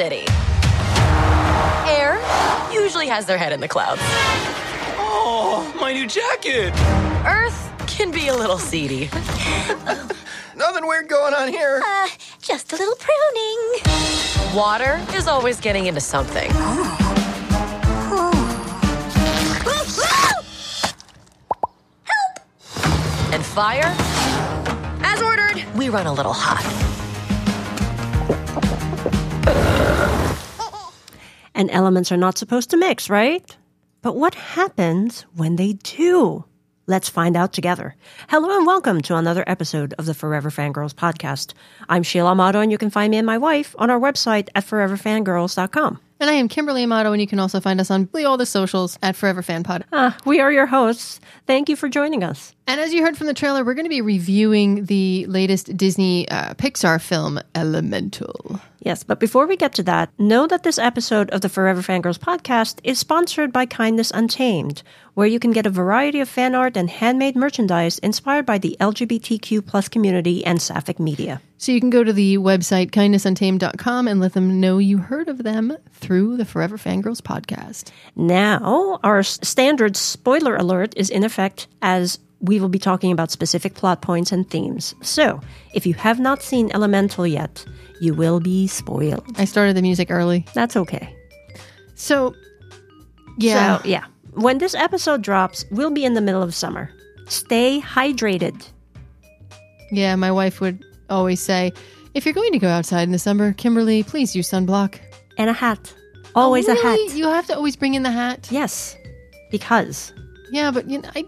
residents of Element City. Air usually has their head in the clouds. Oh, my new jacket! Earth can be a little seedy. Nothing weird going on here. Uh, just a little pruning. Water is always getting into something. And fire? As ordered, we run a little hot. And elements are not supposed to mix, right? But what happens when they do? Let's find out together. Hello and welcome to another episode of the Forever Fangirls podcast. I'm Sheila Amato and you can find me and my wife on our website at foreverfangirls.com. And I am Kimberly Amato, and you can also find us on all the socials at Forever Fan Pod. Ah, we are your hosts. Thank you for joining us. And as you heard from the trailer, we're going to be reviewing the latest Disney uh, Pixar film, Elemental. Yes, but before we get to that, know that this episode of the Forever Fangirls podcast is sponsored by Kindness Untamed, where you can get a variety of fan art and handmade merchandise inspired by the LGBTQ plus community and Sapphic media. So you can go to the website kindnessuntamed.com and let them know you heard of them through the Forever Fangirls podcast. Now, our standard spoiler alert is in effect as we will be talking about specific plot points and themes. So, if you have not seen Elemental yet, you will be spoiled. I started the music early. That's okay. So, yeah. So, yeah. When this episode drops, we'll be in the middle of summer. Stay hydrated. Yeah, my wife would always say, if you're going to go outside in the summer, Kimberly, please use sunblock. And a hat. Always Oh, a hat. You have to always bring in the hat. Yes. Because. Yeah, but you know, I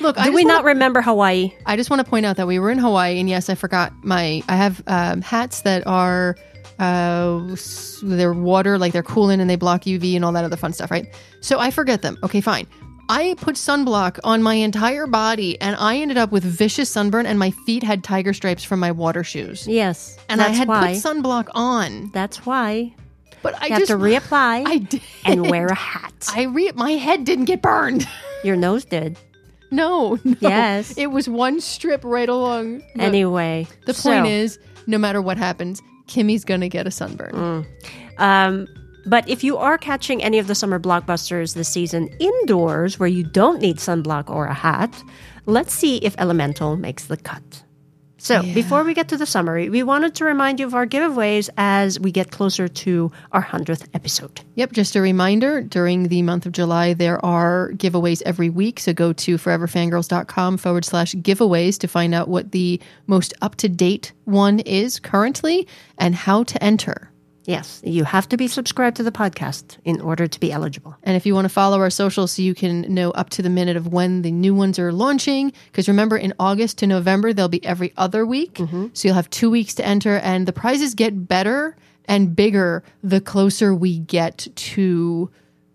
look. I Do just we wanna- not remember Hawaii? I just want to point out that we were in Hawaii, and yes, I forgot my. I have um, hats that are uh, their water, like they're coolant, and they block UV and all that other fun stuff, right? So I forget them. Okay, fine. I put sunblock on my entire body, and I ended up with vicious sunburn, and my feet had tiger stripes from my water shoes. Yes. And I had why. put sunblock on, that's why. but I have just to reapply I did. and wear a hat. I re my head didn't get burned. Your nose did. no, no. Yes. it was one strip right along. the- Anyway. The so, point is, no matter what happens, Kimmy's gonna get a sunburn. Um, but if you are catching any of the summer blockbusters this season indoors where you don't need sunblock or a hat, let's see if Elemental makes the cut. So, before we get to the summary, we wanted to remind you of our giveaways as we get closer to our 100th episode. Yep, just a reminder during the month of July, there are giveaways every week. So go to foreverfangirls.com forward slash giveaways to find out what the most up to date one is currently and how to enter. Yes, you have to be subscribed to the podcast in order to be eligible. And if you want to follow our socials so you can know up to the minute of when the new ones are launching, because remember in August to November, they'll be every other week. Mm-hmm. So you'll have two weeks to enter, and the prizes get better and bigger the closer we get to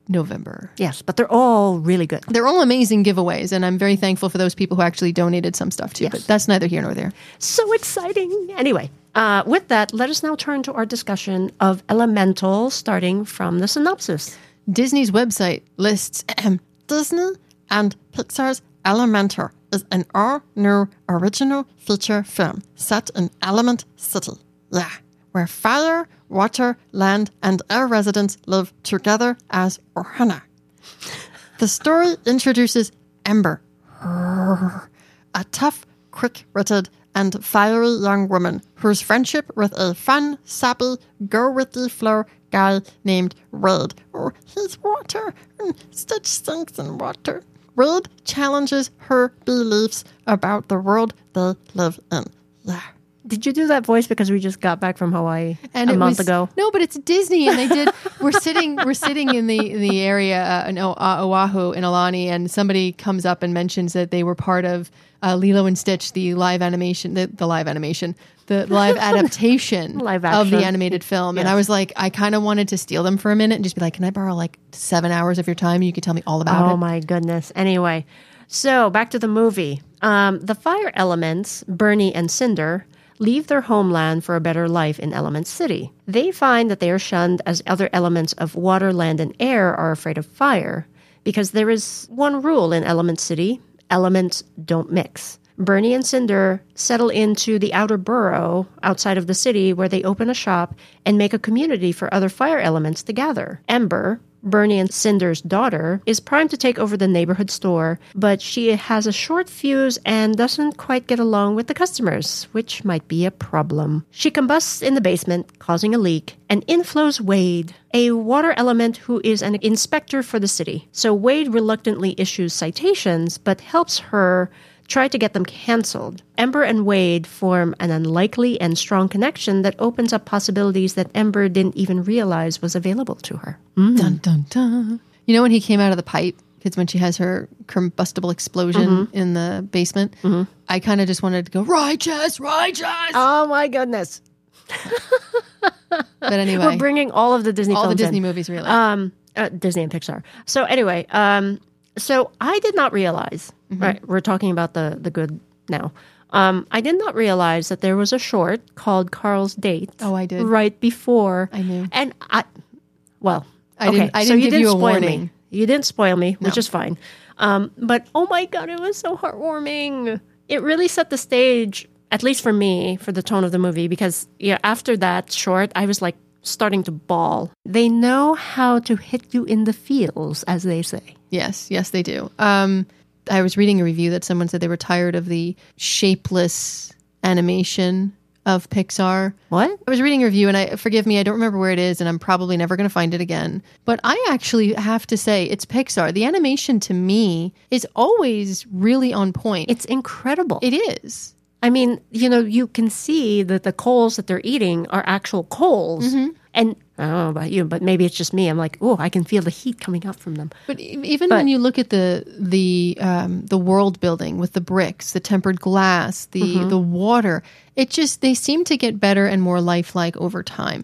November. Yes, but they're all really good. They're all amazing giveaways, and I'm very thankful for those people who actually donated some stuff too. But that's neither here nor there. So exciting. Anyway, uh, with that, let us now turn to our discussion of Elemental, starting from the synopsis. Disney's website lists Disney and Pixar's Elemental is an all-new original feature film set in Element City. Yeah, where fire, water, land, and air residents live together as Ohana. The story introduces Ember, a tough, quick-witted, and fiery young woman whose friendship with a fun, sappy, go-with-the-flow guy named Wade. Oh, he's water. Stitch sinks in water. Wade challenges her beliefs about the world they live in. Yeah. Did you do that voice because we just got back from Hawaii and a month was- ago? No, but it's Disney, and they did. We're sitting, we're sitting in the in the area uh, in o- uh, Oahu in Aulani, and somebody comes up and mentions that they were part of uh, Lilo and Stitch, the live animation, the, the live animation, the live adaptation Live of the animated film. And I was like, I kind of wanted to steal them for a minute and just be like, can I borrow like seven hours of your time? You could tell me all about Oh it. Oh my goodness. Anyway, so back to the movie. Um, the fire elements, Bernie and Cinder, leave their homeland for a better life in Element City. They find that they are shunned as other elements of water, land, and air are afraid of fire because there is one rule in Element City elements don't mix. Bernie and Cinder settle into the outer borough outside of the city where they open a shop and make a community for other fire elements to gather. Ember, Bernie and Cinder's daughter, is primed to take over the neighborhood store, but she has a short fuse and doesn't quite get along with the customers, which might be a problem. She combusts in the basement, causing a leak, and in flows Wade, a water element who is an inspector for the city. So Wade reluctantly issues citations, but helps her try to get them canceled. Ember and Wade form an unlikely and strong connection that opens up possibilities that Ember didn't even realize was available to her. Dun dun dun. You know when he came out of the pipe? Because when she has her combustible explosion in the basement, I kind of just wanted to go righteous, righteous. Oh my goodness. but anyway, We're bringing all of the Disney all the Disney in. movies really. um, uh, Disney and Pixar. So anyway, um, so I did not realize. Mm-hmm. Right, we're talking about the the good now. Um, I did not realize that there was a short called Carl's Date. Oh, I did. right before. I knew. and I, well, I okay, didn't- I so didn't you give didn't you a spoil warning. me. You didn't spoil me, which is fine. Um, but oh my god, it was so heartwarming. It really set the stage, at least for me, for the tone of the movie. Because yeah, after that short, I was like starting to bawl. They know how to hit you in the feels, as they say. Yes, yes, they do. Um, I was reading a review that someone said they were tired of the shapeless animation of Pixar. What? I was reading a review, and I forgive me, I don't remember where it is, and I'm probably never going to find it again. But I actually have to say, it's Pixar. The animation to me is always really on point. It's incredible. it is. I mean, you know, you can see that the coals that they're eating are actual coals. Mm-hmm. And I don't know about you, but maybe it's just me. I'm like, oh, I can feel the heat coming up from them. But even when you look at the the um, the world building with the bricks, the tempered glass, the Mm-hmm. the water, it just they seem to get better and more lifelike over time.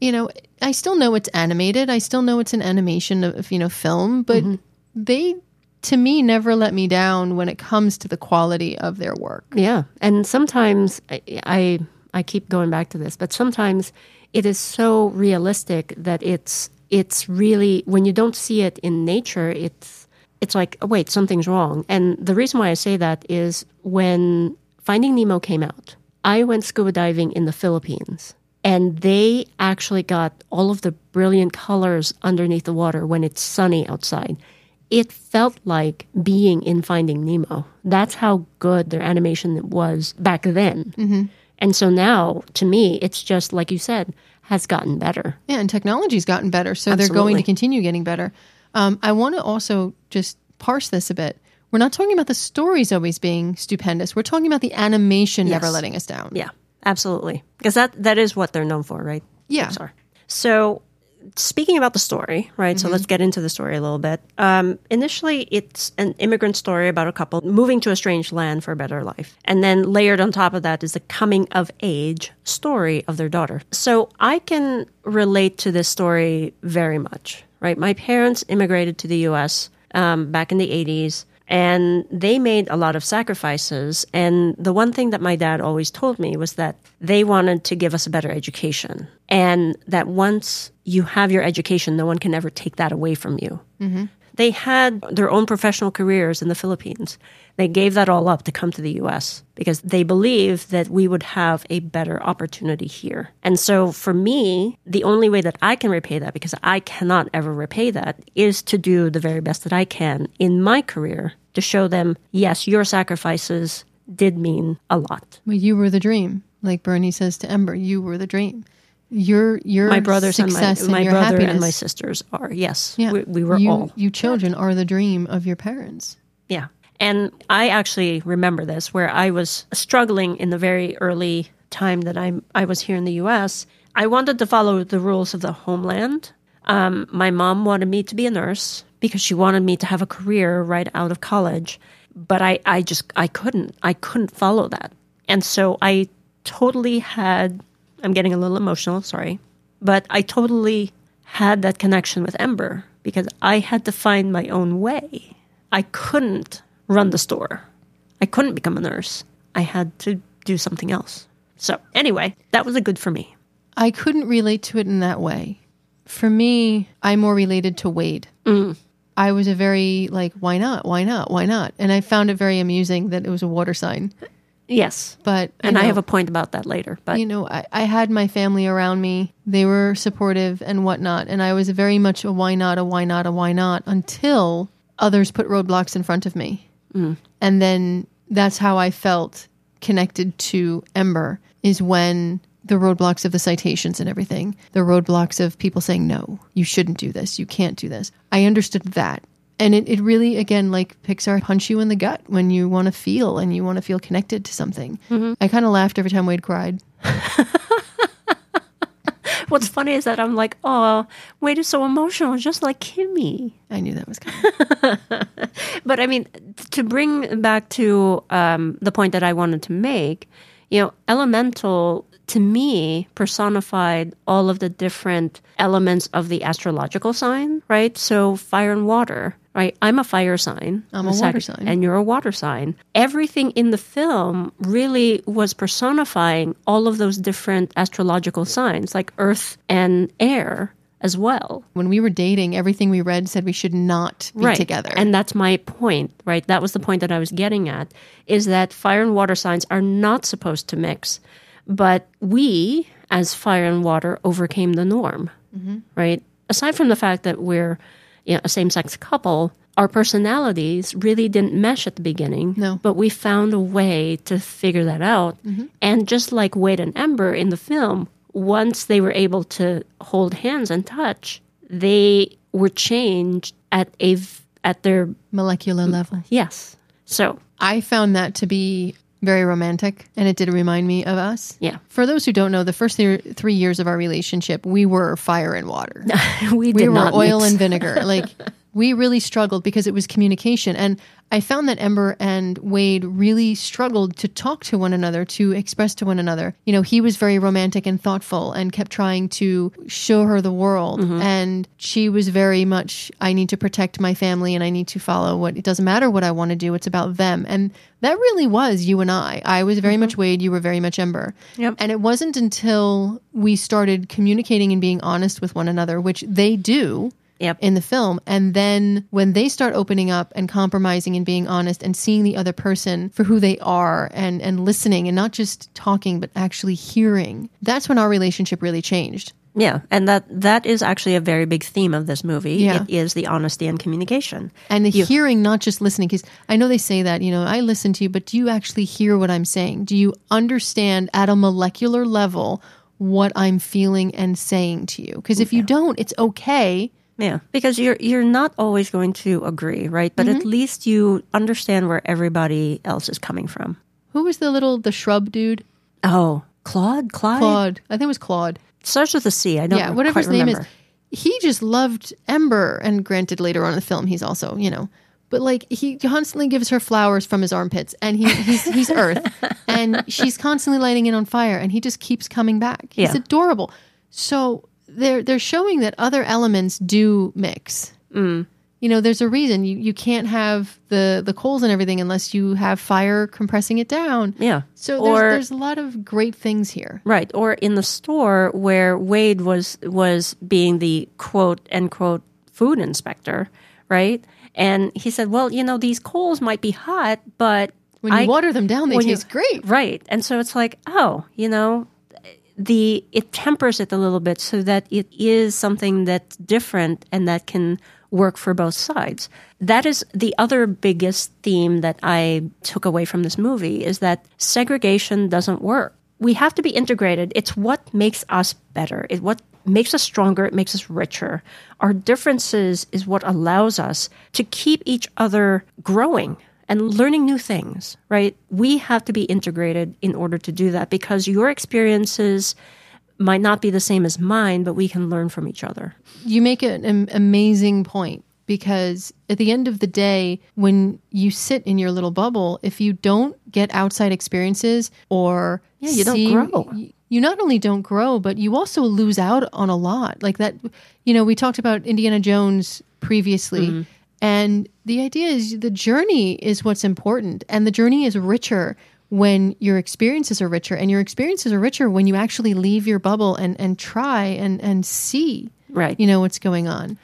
You know, I still know it's animated. I still know it's an animation of you know film, but Mm-hmm. they to me never let me down when it comes to the quality of their work. Yeah, and sometimes I, I I keep going back to this, but sometimes it is so realistic that it's it's really when you don't see it in nature, it's it's like oh, wait something's wrong. And the reason why I say that is when Finding Nemo came out, I went scuba diving in the Philippines. And they actually got all of the brilliant colors underneath the water when it's sunny outside it felt like being in Finding Nemo. That's how good their animation was back then. Mm-hmm. And so now, to me, it's just like you said, has gotten better. Yeah, and technology's gotten better, so they're going to continue getting better. Um, I want to also just parse this a bit. We're not talking about the stories always being stupendous. We're talking about the animation never letting us down. Yeah, absolutely. Because that that is what they're known for, right? Yeah. So, speaking about the story, right? So let's get into the story a little bit. Um, initially, it's an immigrant story about a couple moving to a strange land for a better life, and then layered on top of that is the coming of age story of their daughter. So I can relate to this story very much, right? My parents immigrated to the U.S. Um, back in the '80s and they made a lot of sacrifices. And the one thing that my dad always told me was that they wanted to give us a better education, and that once you have your education, no one can ever take that away from you. Mm-hmm. They had their own professional careers in the Philippines. They gave that all up to come to the US because they believed that we would have a better opportunity here. And so for me, the only way that I can repay that, because I cannot ever repay that, is to do the very best that I can in my career to show them, yes, your sacrifices did mean a lot. Well, you were the dream, like Bernie says to Ember. You were the dream. Your your My brothers and my, success and, my your brother happiness. and my sisters are, yes, Yeah, we, we were you, all. You children are the dream of your parents. Yeah. And I actually remember this where I was struggling in the very early time that I I was here in the US. I wanted to follow the rules of the homeland. Um, my mom wanted me to be a nurse because she wanted me to have a career right out of college, but I, I just I couldn't I couldn't follow that, and so I totally had I'm getting a little emotional, sorry, but I totally had that connection with Ember because I had to find my own way. I couldn't run the store. I couldn't become a nurse. I had to do something else. So, anyway, that was a good for me. I couldn't relate to it in that way. For me, I more related to Wade. Mm. I was a very like, why not? Why not? Why not? And I found it very amusing that it was a water sign. Yes. But And I have a point about that later. But you know, I, I had my family around me. They were supportive and whatnot. And I was very much a why not, a why not, a why not until others put roadblocks in front of me. Mm. And then that's how I felt connected to Ember is when the roadblocks of the citations and everything, the roadblocks of people saying, no, you shouldn't do this, you can't do this. I understood that. And it, it really, again, like Pixar punch you in the gut when you want to feel and you want to feel connected to something. I kind of laughed every time Wade cried. what's funny is that I'm like, oh, Wade is so emotional, just like Kimmy. I knew that was coming. But I mean, to bring back to um, the point that I wanted to make, you know, elemental to me personified all of the different elements of the astrological sign, right? So fire and water, right? I'm a fire sign. I'm a water sign. And you're a water sign. Everything in the film really was personifying all of those different astrological signs, like earth and air as well. when we were dating, everything we read said we should not be together. And that's my point, right? That was the point that I was getting at is that fire and water signs are not supposed to mix. But we, as fire and water, overcame the norm, Mm-hmm. right? Aside from the fact that we're you know, a same sex couple, our personalities really didn't mesh at the beginning. No. Mm-hmm. But we found a way to figure that out. And just like Wade and Ember in the film, once they were able to hold hands and touch, they were changed at a v- at their molecular level. yes. So I found that to be very romantic, and it did remind me of us. yeah, For those who don't know, the first th- three years of our relationship, we were fire and water. we we were oil mix. and vinegar. Like we really struggled because it was communication. And I found that Ember and Wade really struggled to talk to one another, to express to one another. You know, he was very romantic and thoughtful and kept trying to show her the world. Mm-hmm. And she was very much, I need to protect my family and I need to follow what it doesn't matter what I want to do, it's about them. And that really was you and I. I was very mm-hmm. much Wade, you were very much Ember. Yep. And it wasn't until we started communicating and being honest with one another, which they do Yep. in the film. And then when they start opening up and compromising and being honest and seeing the other person for who they are and, and listening and not just talking, but actually hearing, that's when our relationship really changed. Yeah, and that that is actually a very big theme of this movie. Yeah. It is the honesty and communication. And the hearing, not just listening, because I know they say that, you know, I listen to you, but do you actually hear what I'm saying? Do you understand at a molecular level what I'm feeling and saying to you? Because if you don't, it's okay. Yeah, because you're you're not always going to agree, right? But at mm-hmm. least you understand where everybody else is coming from. Who was the little, the shrub dude? Oh, Claude, Clyde, Claude. I think it was Claude. starts with a C. I don't yeah, whatever his name remember. is. He just loved Ember, and granted, later on in the film, he's also, you know, but like he constantly gives her flowers from his armpits, and he, he's he's Earth, and she's constantly lighting it on fire, and he just keeps coming back. He's Yeah. adorable. So they're they're showing that other elements do mix. Mm. You know, there's a reason you, you can't have the the coals and everything unless you have fire compressing it down. Yeah. So or there's, there's a lot of great things here. right, or in the store where Wade was was being the quote end quote food inspector, right? And he said, "Well, you know, these coals might be hot, but When you I- water them down, they when you- taste great. Right. And so it's like, oh, you know, the it tempers it a little bit so that it is something that's different and that can work for both sides. That is the other biggest theme that I took away from this movie is that segregation doesn't work. We have to be integrated. It's what makes us better. It what makes us stronger, it makes us richer. Our differences is what allows us to keep each other growing and learning new things, right? We have to be integrated in order to do that because your experiences might not be the same as mine, but we can learn from each other. you make an amazing point because at the end of the day when you sit in your little bubble if you don't get outside experiences or Yeah, you don't grow. you not only don't grow but you also lose out on a lot like that you know we talked about indiana jones previously Mm-hmm. And the idea is the journey is what's important and the journey is richer when your experiences are richer and your experiences are richer when you actually leave your bubble and and try and and see Right. you know what's going on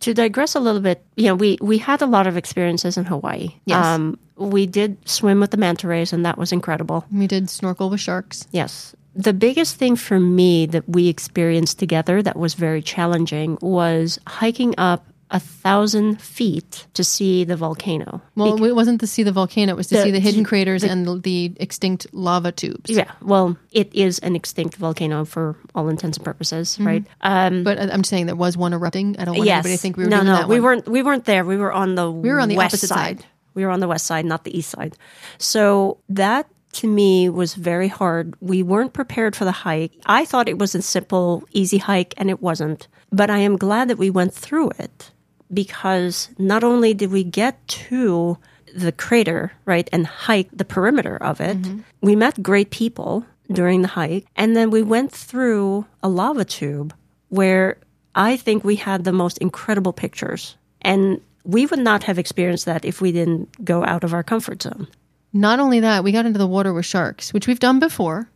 to digress a little bit, you know, we we had a lot of experiences in Hawaii. Um, Yes. we did swim with the manta rays, and that was incredible. We did snorkel with sharks. Yes. The biggest thing for me that we experienced together that was very challenging was hiking up a thousand feet to see the volcano. Well, it wasn't to see the volcano; it was to The- see the hidden the- craters and the, the extinct lava tubes. Yeah, well, it is an extinct volcano for all intents and purposes, right? Um, But I'm just saying there was one erupting. I don't want yes. anybody to think we were no, no, we one. weren't. We weren't there. We were on the we were on the west opposite side. We were on the west side, not the east side. So that to me was very hard. We weren't prepared for the hike. I thought it was a simple, easy hike, and it wasn't. But I am glad that we went through it because not only did we get to the crater, right, and hike the perimeter of it, mm-hmm. we met great people during the hike, and then we went through a lava tube where I think we had the most incredible pictures. And we would not have experienced that if we didn't go out of our comfort zone. Not only that, we got into the water with sharks, which we've done before,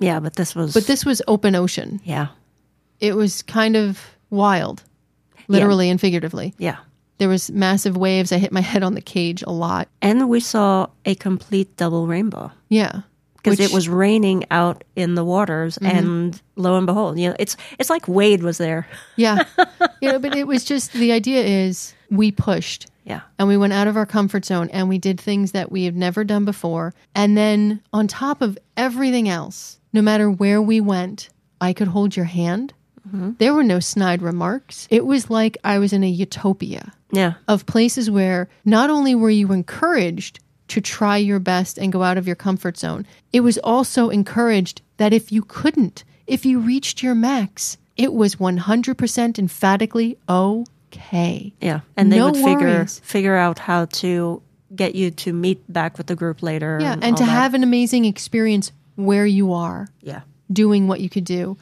Yeah, but this was but this was open ocean. yeah. It was kind of wild, literally and figuratively. Yeah. There was massive waves. I hit my head on the cage a lot. And we saw a complete double rainbow. Yeah. because Mm-hmm. it was raining out in the waters, and lo and behold, you know, it's it's like Wade was there. Yeah. you know, but it was just the idea is we pushed Yeah, and we went out of our comfort zone and we did things that we have never done before. And then on top of everything else, no matter where we went, I could hold your hand. Mm-hmm. There were no snide remarks. It was like I was in a utopia yeah, of places where not only were you encouraged to try your best and go out of your comfort zone, it was also encouraged that if you couldn't, if you reached your max, it was 100% emphatically okay. yeah. And they No would figure worries. figure out how to get you to meet back with the group later. Yeah, and all to that. have an amazing experience where you are yeah, doing what you could do.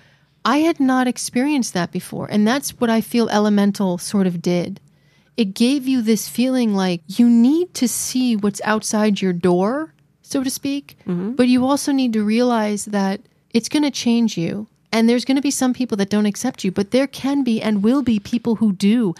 I had not experienced that before, and that's what I feel Elemental sort of did. It gave you this feeling like you need to see what's outside your door, so to speak, mm-hmm. but you also need to realize that it's going to change you. And there's going to be some people that don't accept you, but there can be and will be people who do.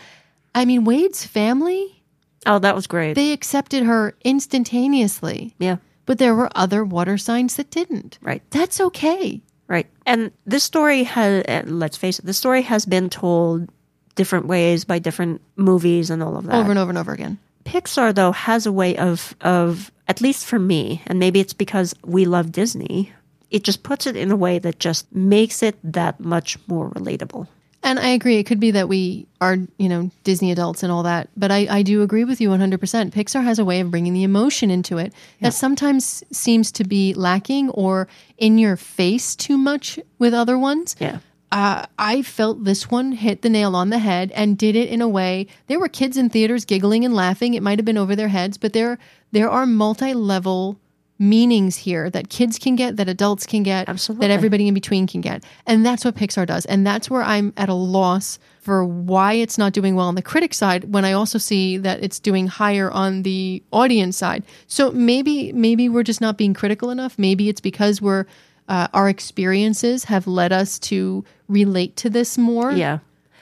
I mean, Wade's family, oh, that was great. they accepted her instantaneously. yeah, But there were other water signs that didn't. Right. That's okay. Right. And this story has, uh, let's face it, the story has been told different ways by different movies and all of that. Over and over and over again. Pixar though has a way of of at least for me, and maybe it's because we love Disney, it just puts it in a way that just makes it that much more relatable. And I agree. It could be that we are, you know, Disney adults and all that. But I, I do agree with you 100%. Pixar has a way of bringing the emotion into it that sometimes seems to be lacking or in your face too much with other ones. Yeah. uh, I felt this one hit the nail on the head and did it in a way. There were kids in theaters giggling and laughing. It might have been over their heads, but there there are multi level meanings here that kids can get, that adults can get, Absolutely. that everybody in between can get, and that's what Pixar does. And that's where I'm at a loss for why it's not doing well on the critic side when I also see that it's doing higher on the audience side. So maybe maybe we're just not being critical enough. Maybe it's because we're uh, our experiences have led us to relate to this more. Yeah.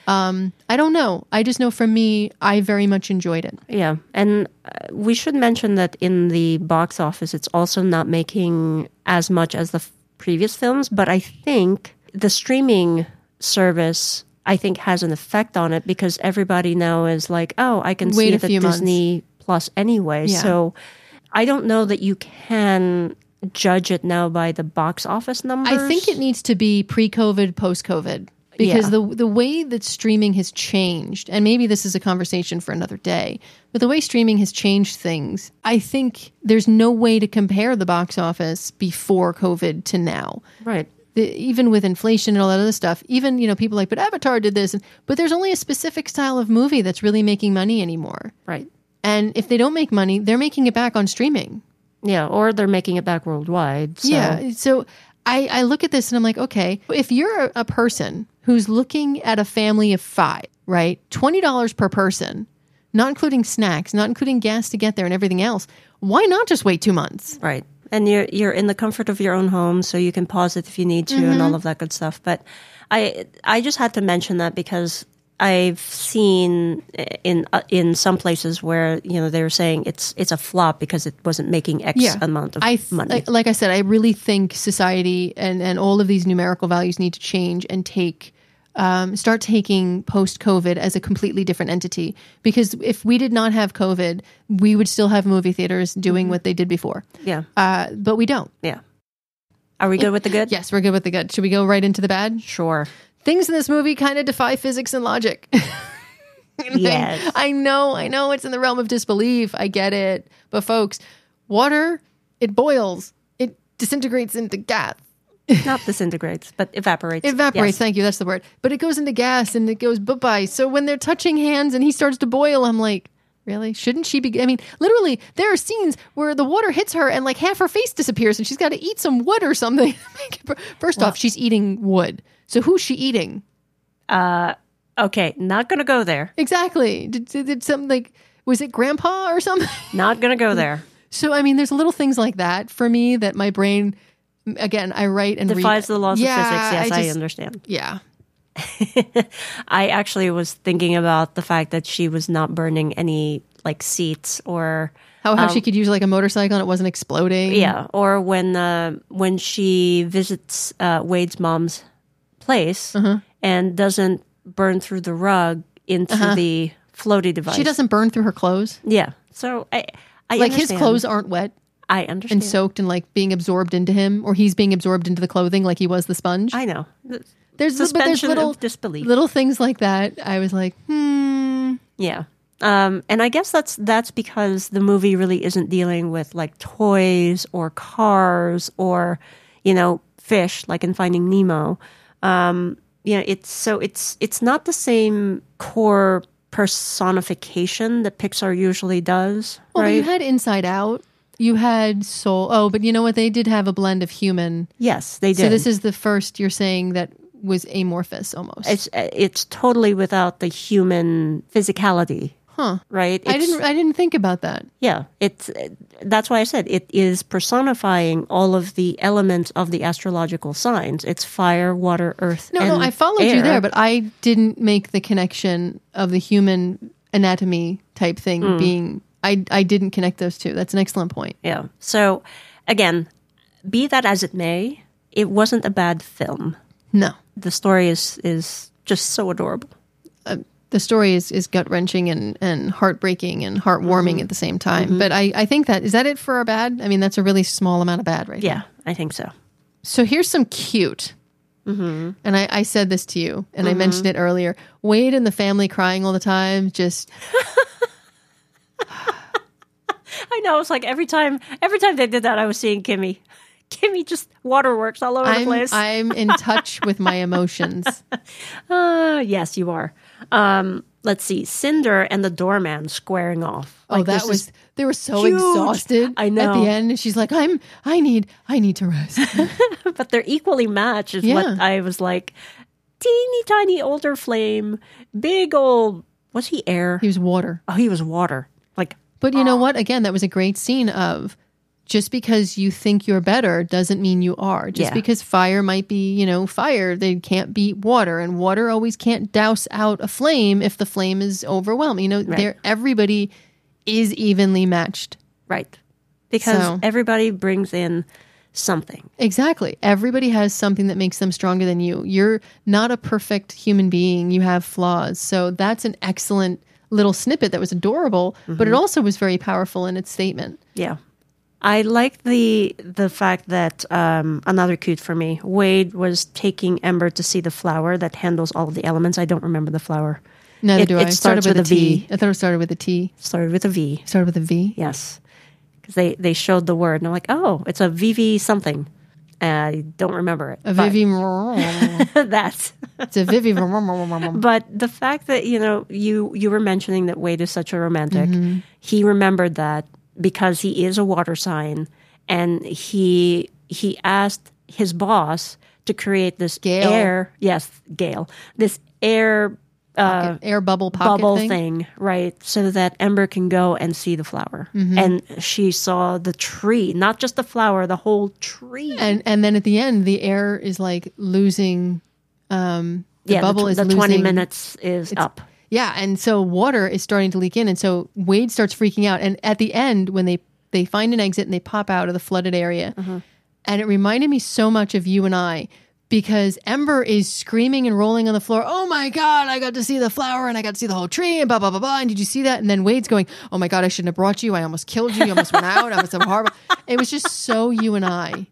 I don't know. I just know for me, I very much enjoyed it. Yeah. And uh, we should mention that in the box office, it's also not making as much as the f- previous films, but I think the streaming service. I think has an effect on it because everybody now is like, oh, I can Wait see months. Disney Plus anyway. Yeah. So I don't know that you can judge it now by the box office numbers. I think it needs to be pre-COVID, post-COVID, because Yeah. the the way that streaming has changed, and maybe this is a conversation for another day, but the way streaming has changed things, I think there's no way to compare the box office before COVID to now. right. the, even with inflation and all that other stuff, even you know people like, but Avatar did this, and, but there's only a specific style of movie that's really making money anymore. Right. And if they don't make money, they're making it back on streaming. Yeah, or they're making it back worldwide. So. Yeah. So I, I look at this and I'm like, okay, if you're a, a person who's looking at a family of five, right, twenty dollars per person, not including snacks, not including gas to get there and everything else, why not just wait two months? Right. And you're you're in the comfort of your own home, so you can pause it if you need to, and mm-hmm. all of that good stuff. But I I just had to mention that because I've seen in uh, in some places where you know they're saying it's it's a flop because it wasn't making X amount of I th- money. Like, like I said, I really think society and, and all of these numerical values need to change and take um, start taking post COVID as a completely different entity. Because if we did not have COVID, we would still have movie theaters doing what they did before. yeah, Uh, but we don't. yeah. Are we good with the good? Yes, we're good with the good. Should we go right into the bad? Sure. Things in this movie kind of defy physics and logic. Yes. I know, I know it's in the realm of disbelief. I get it. But folks, water, it boils, it disintegrates into gas. Not disintegrates, but evaporates. Evaporates, Yes. thank you, that's the word. But it goes into gas and it goes bye bye. So when they're touching hands and he starts to boil, I'm like, really? Shouldn't she be? I mean, literally, there are scenes where the water hits her and like half her face disappears and she's got to eat some wood or something. First off, she's eating wood. So who's she eating? Okay, not gonna go there. Exactly. Did, did, did something like, was it grandpa or something? Not gonna go there. So I mean, there's little things like that for me that my brain. Again, I write and Defies read. the laws Yeah, of physics. Yes, I, just- understand. Yeah, I actually was thinking about the fact that she was not burning any like seats or how how she could use like a motorcycle and it wasn't exploding. Um, yeah, or when uh, when she visits uh, Wade's mom's place Uh-huh. and doesn't burn through the rug into the floaty device. she doesn't burn through her clothes. Yeah. So I, I Like his clothes aren't wet I understand. and soaked and like being absorbed into him, or he's being absorbed into the clothing like he was the sponge. I know. there's but there's Suspension little of disbelief. little things like that. I was like, hmm. Yeah. Um, and I guess that's that's because the movie really isn't dealing with like toys or cars or you know fish like in Finding Nemo. Um, you know, it's so it's it's not the same core personification that Pixar usually does, Well, right? you had Inside Out. You had Soul. Oh, but you know what? They did have a blend of human. yes, they did. So this is the first you're saying that was amorphous almost. it's it's totally without the human physicality, huh. right? I didn't. I didn't think about that. Yeah, it's that's why I said it is personifying all of the elements of the astrological signs. It's fire, water, earth. No, and no, I followed you there, but I didn't make the connection of the human anatomy type thing Hmm. being. I I didn't connect those two. That's an excellent point. yeah. So again, be that as it may, it wasn't a bad film. No, The story is is just so adorable. The story is, is gut wrenching and, and heartbreaking and heartwarming Mm-hmm. at the same time. But I, I think that is that it for our bad. I mean, that's a really small amount of bad, right? Yeah, I think so. So here's some cute. Mm-hmm. And I, I said this to you, and I mentioned it earlier. Wade and the family crying all the time. Just I know. It's like every time every time they did that, I was seeing Kimmy. Kimmy just waterworks all over the I'm place. I'm in touch with my emotions. Uh, yes, you are. Um, let's see, Cinder and the doorman squaring off. Oh, Like, that was they were so huge. exhausted. I know. at the end, and she's like, "I'm I need I need to rest." but they're equally matched. Is Yeah. what I was like. Teeny tiny older flame, big old. Was he air? he was water. oh, he was water. Like But you know what? Again, that was a great scene of just because you think you're better doesn't mean you are. Just Yeah. because fire might be, you know, fire, they can't beat water, and water always can't douse out a flame if the flame is overwhelming. You know, there everybody is evenly matched. right, because So- everybody brings in something. Exactly. Everybody has something that makes them stronger than you. You're not a perfect human being. You have flaws. So that's an excellent little snippet that was adorable, but it mm-hmm. also was very powerful in its statement. Yeah. I like the the fact that um, another cute for me. Wade was taking Ember to see the flower that handles all of the elements. I don't remember the flower. Neither It- do I. it started with, with a a T. V. I thought it started with a T. Started with a V. Started with a V. Yes, because they they showed the word, and I'm like, oh, it's a VV something. I don't remember it. A Vivi. That's. it's a Vivi. But the fact that you know you you were mentioning that Wade is such a romantic, Mm-hmm. he remembered that because he is a water sign, and he he asked his boss to create this Gale. air. Yes, Gale. This air Pocket- air bubble pocket bubble thing. thing. right? So that Ember can go and see the flower. Mm-hmm. And she saw the tree, not just the flower, the whole tree. And and then at the end, the air is like losing um, The yeah, bubble the, is the 20 losing- minutes is up. Yeah, and so water is starting to leak in, and so Wade starts freaking out. And at the end, when they they find an exit and they pop out of the flooded area, mm-hmm. and it reminded me so much of you and I because Ember is screaming and rolling on the floor. Oh my god, I got to see the flower and I got to see the whole tree and blah blah blah blah. And did you see that? And then Wade's going, Oh my god, I shouldn't have brought you. I almost killed you. You almost went out. I was so horrible. It was just so you and I.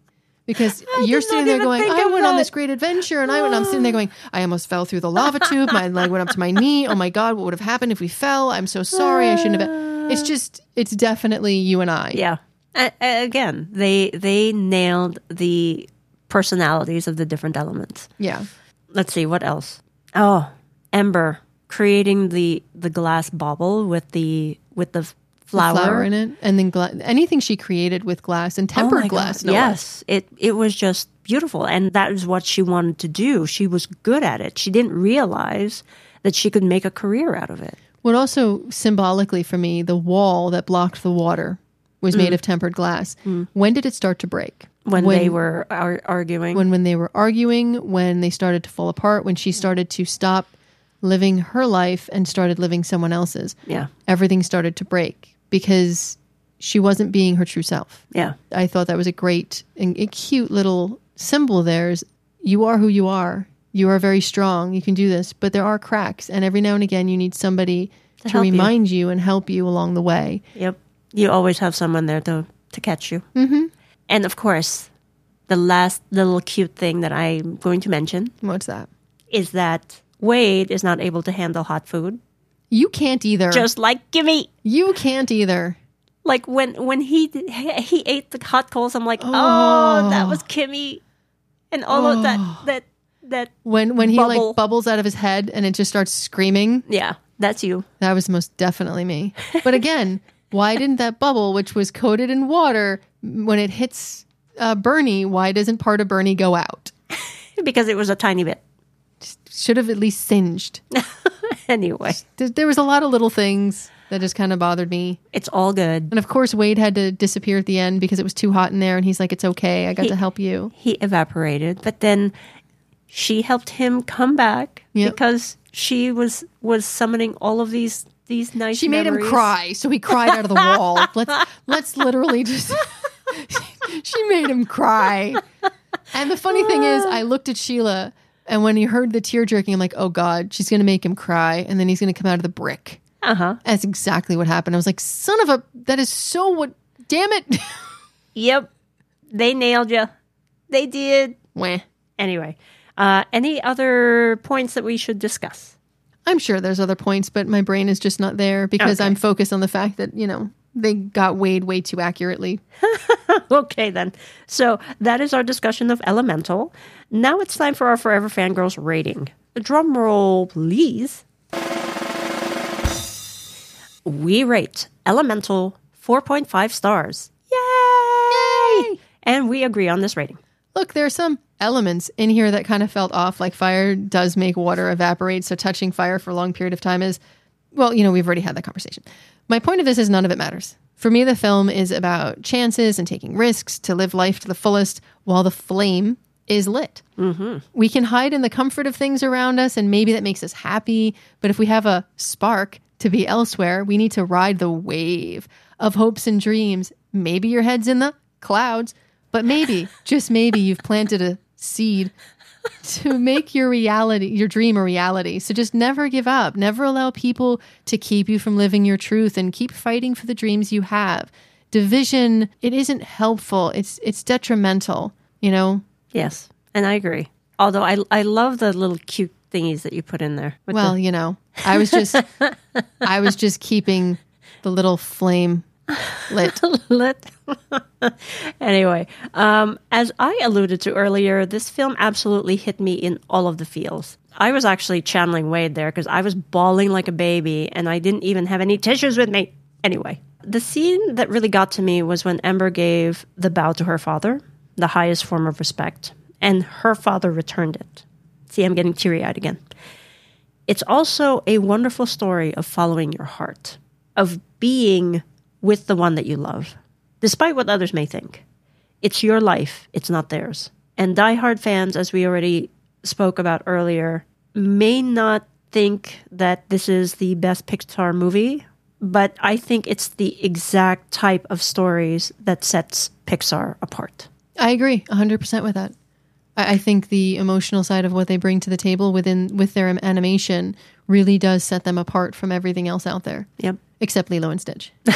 Because you're sitting there going, I went on this great adventure, and I went. I'm sitting there ah. going, I almost fell through the lava tube. My leg went up to my knee. Oh my god, what would have happened if we fell? I'm so sorry. I shouldn't have. Been. It's just, it's definitely you and I. Yeah. Again, they they nailed the personalities of the different elements. Yeah. Let's see what else. Oh, Ember creating the the glass bauble with the with the flower, flour in it, and then gla- anything she created with glass and Oh tempered my glass. No less. yes, it it was just beautiful, and that is what she wanted to do. She was good at it. She didn't realize that she could make a career out of it. What also symbolically for me, the wall that blocked the water was Mm. made of tempered glass. When did it start to break? When, they were ar- arguing, when when they were arguing, when they started to fall apart, when she started to stop living her life and started living someone else's. yeah, Everything started to break because she wasn't being her true self. yeah, I thought that was a great and a cute little symbol there is you are who you are. You are very strong. You can do this, but there are cracks and every now and again you need somebody to, you. remind you. and help you along the way. yep. You always have someone there to to catch you. Mm-hmm. And of course, the last little cute thing that I'm going to mention What's that? is that Wade is not able to handle hot food, You can't either. just like Kimmy. you can't either. Like when when he he ate the hot coals, I'm like, oh, that was Kimmy, and all of that that that When when he like bubbles out of his head and it just starts screaming, yeah, that's you. that was most definitely me. But again, why didn't that bubble, which was coated in water, when it hits uh, Bernie, why doesn't part of Bernie go out? because it was a tiny bit. Should have at least singed. Anyway, There, was a lot of little things that just kind of bothered me. it's all good. And of course, Wade had to disappear at the end because it was too hot in there. And he's like, "It's okay, I got He- to help you." He evaporated, but then she helped him come back Yep. because she was was summoning all of these these nice. She made him cry, so he cried out of the wall. Let's let's literally just. she made him cry. And the funny thing is, I looked at Sheila, and when he heard the tear jerking, I'm like, "Oh God, she's going to make him cry, and then he's going to come out of the brick." Uh huh. That's exactly what happened. I was like, "Son of a, that is so what? Damn it!" Yep, they nailed you. They did. Wah. Anyway, uh, any other points that we should discuss? I'm sure there's other points, but my brain is just not there because Okay. I'm focused on the fact that you know they got Wade way too accurately. Okay, then. So that is our discussion of Elemental. Now it's time for our Forever Fangirls rating. Drum roll, please. We rate Elemental 4.5 stars. Yay! And we agree on this rating. Look, there are some elements in here that kind of felt off. Like fire does make water evaporate, so touching fire for a long period of time is, well, you know, we've already had that conversation. My point of this is none of it matters. For me, the film is about chances and taking risks to live life to the fullest while the flame is lit. Mm-hmm. We can hide in the comfort of things around us, and maybe that makes us happy. But if we have a spark to be elsewhere, we need to ride the wave of hopes and dreams. Maybe your head's in the clouds, but maybe, just maybe, you've planted a seed to make your reality, your dream a reality. So just never give up. Never allow people to keep you from living your truth and keep fighting for the dreams you have. Division, it isn't helpful. It's it's detrimental, you know? Yes, and I agree. Although I, I love the little cute thingies that you put in there. Well, you know, I was just I was just keeping the little flame lit. lit. anyway, um, as I alluded to earlier, this film absolutely hit me in all of the feels. I was actually channeling Wade there because I was bawling like a baby and I didn't even have any tissues with me. Anyway, the scene that really got to me was when Ember gave the bow to her father, the highest form of respect, and her father returned it. See, I'm getting teary eyed again. It's also a wonderful story of following your heart, of being with the one that you love, despite what others may think. It's your life, it's not theirs. And diehard fans, as we already spoke about earlier, may not think that this is the best Pixar movie, but I think it's the exact type of stories that sets Pixar apart. I agree 100% with that. I, I think the emotional side of what they bring to the table within with their animation really does set them apart from everything else out there. Yep. Except Lilo and Stitch.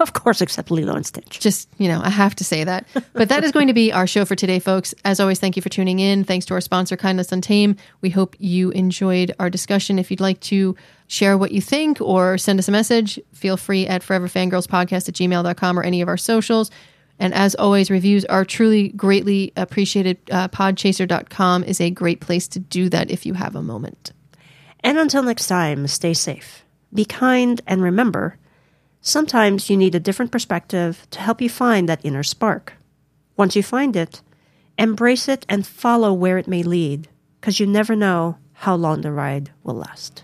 Of course, except Lilo and Stitch. Just, you know, I have to say that. But that is going to be our show for today, folks. As always, thank you for tuning in. Thanks to our sponsor, Kindness Untamed. We hope you enjoyed our discussion. If you'd like to share what you think or send us a message, feel free at foreverfangirlspodcast at gmail.com or any of our socials. And as always, reviews are truly greatly appreciated. Uh, podchaser.com is a great place to do that if you have a moment. And until next time, stay safe, be kind, and remember sometimes you need a different perspective to help you find that inner spark. Once you find it, embrace it and follow where it may lead, because you never know how long the ride will last.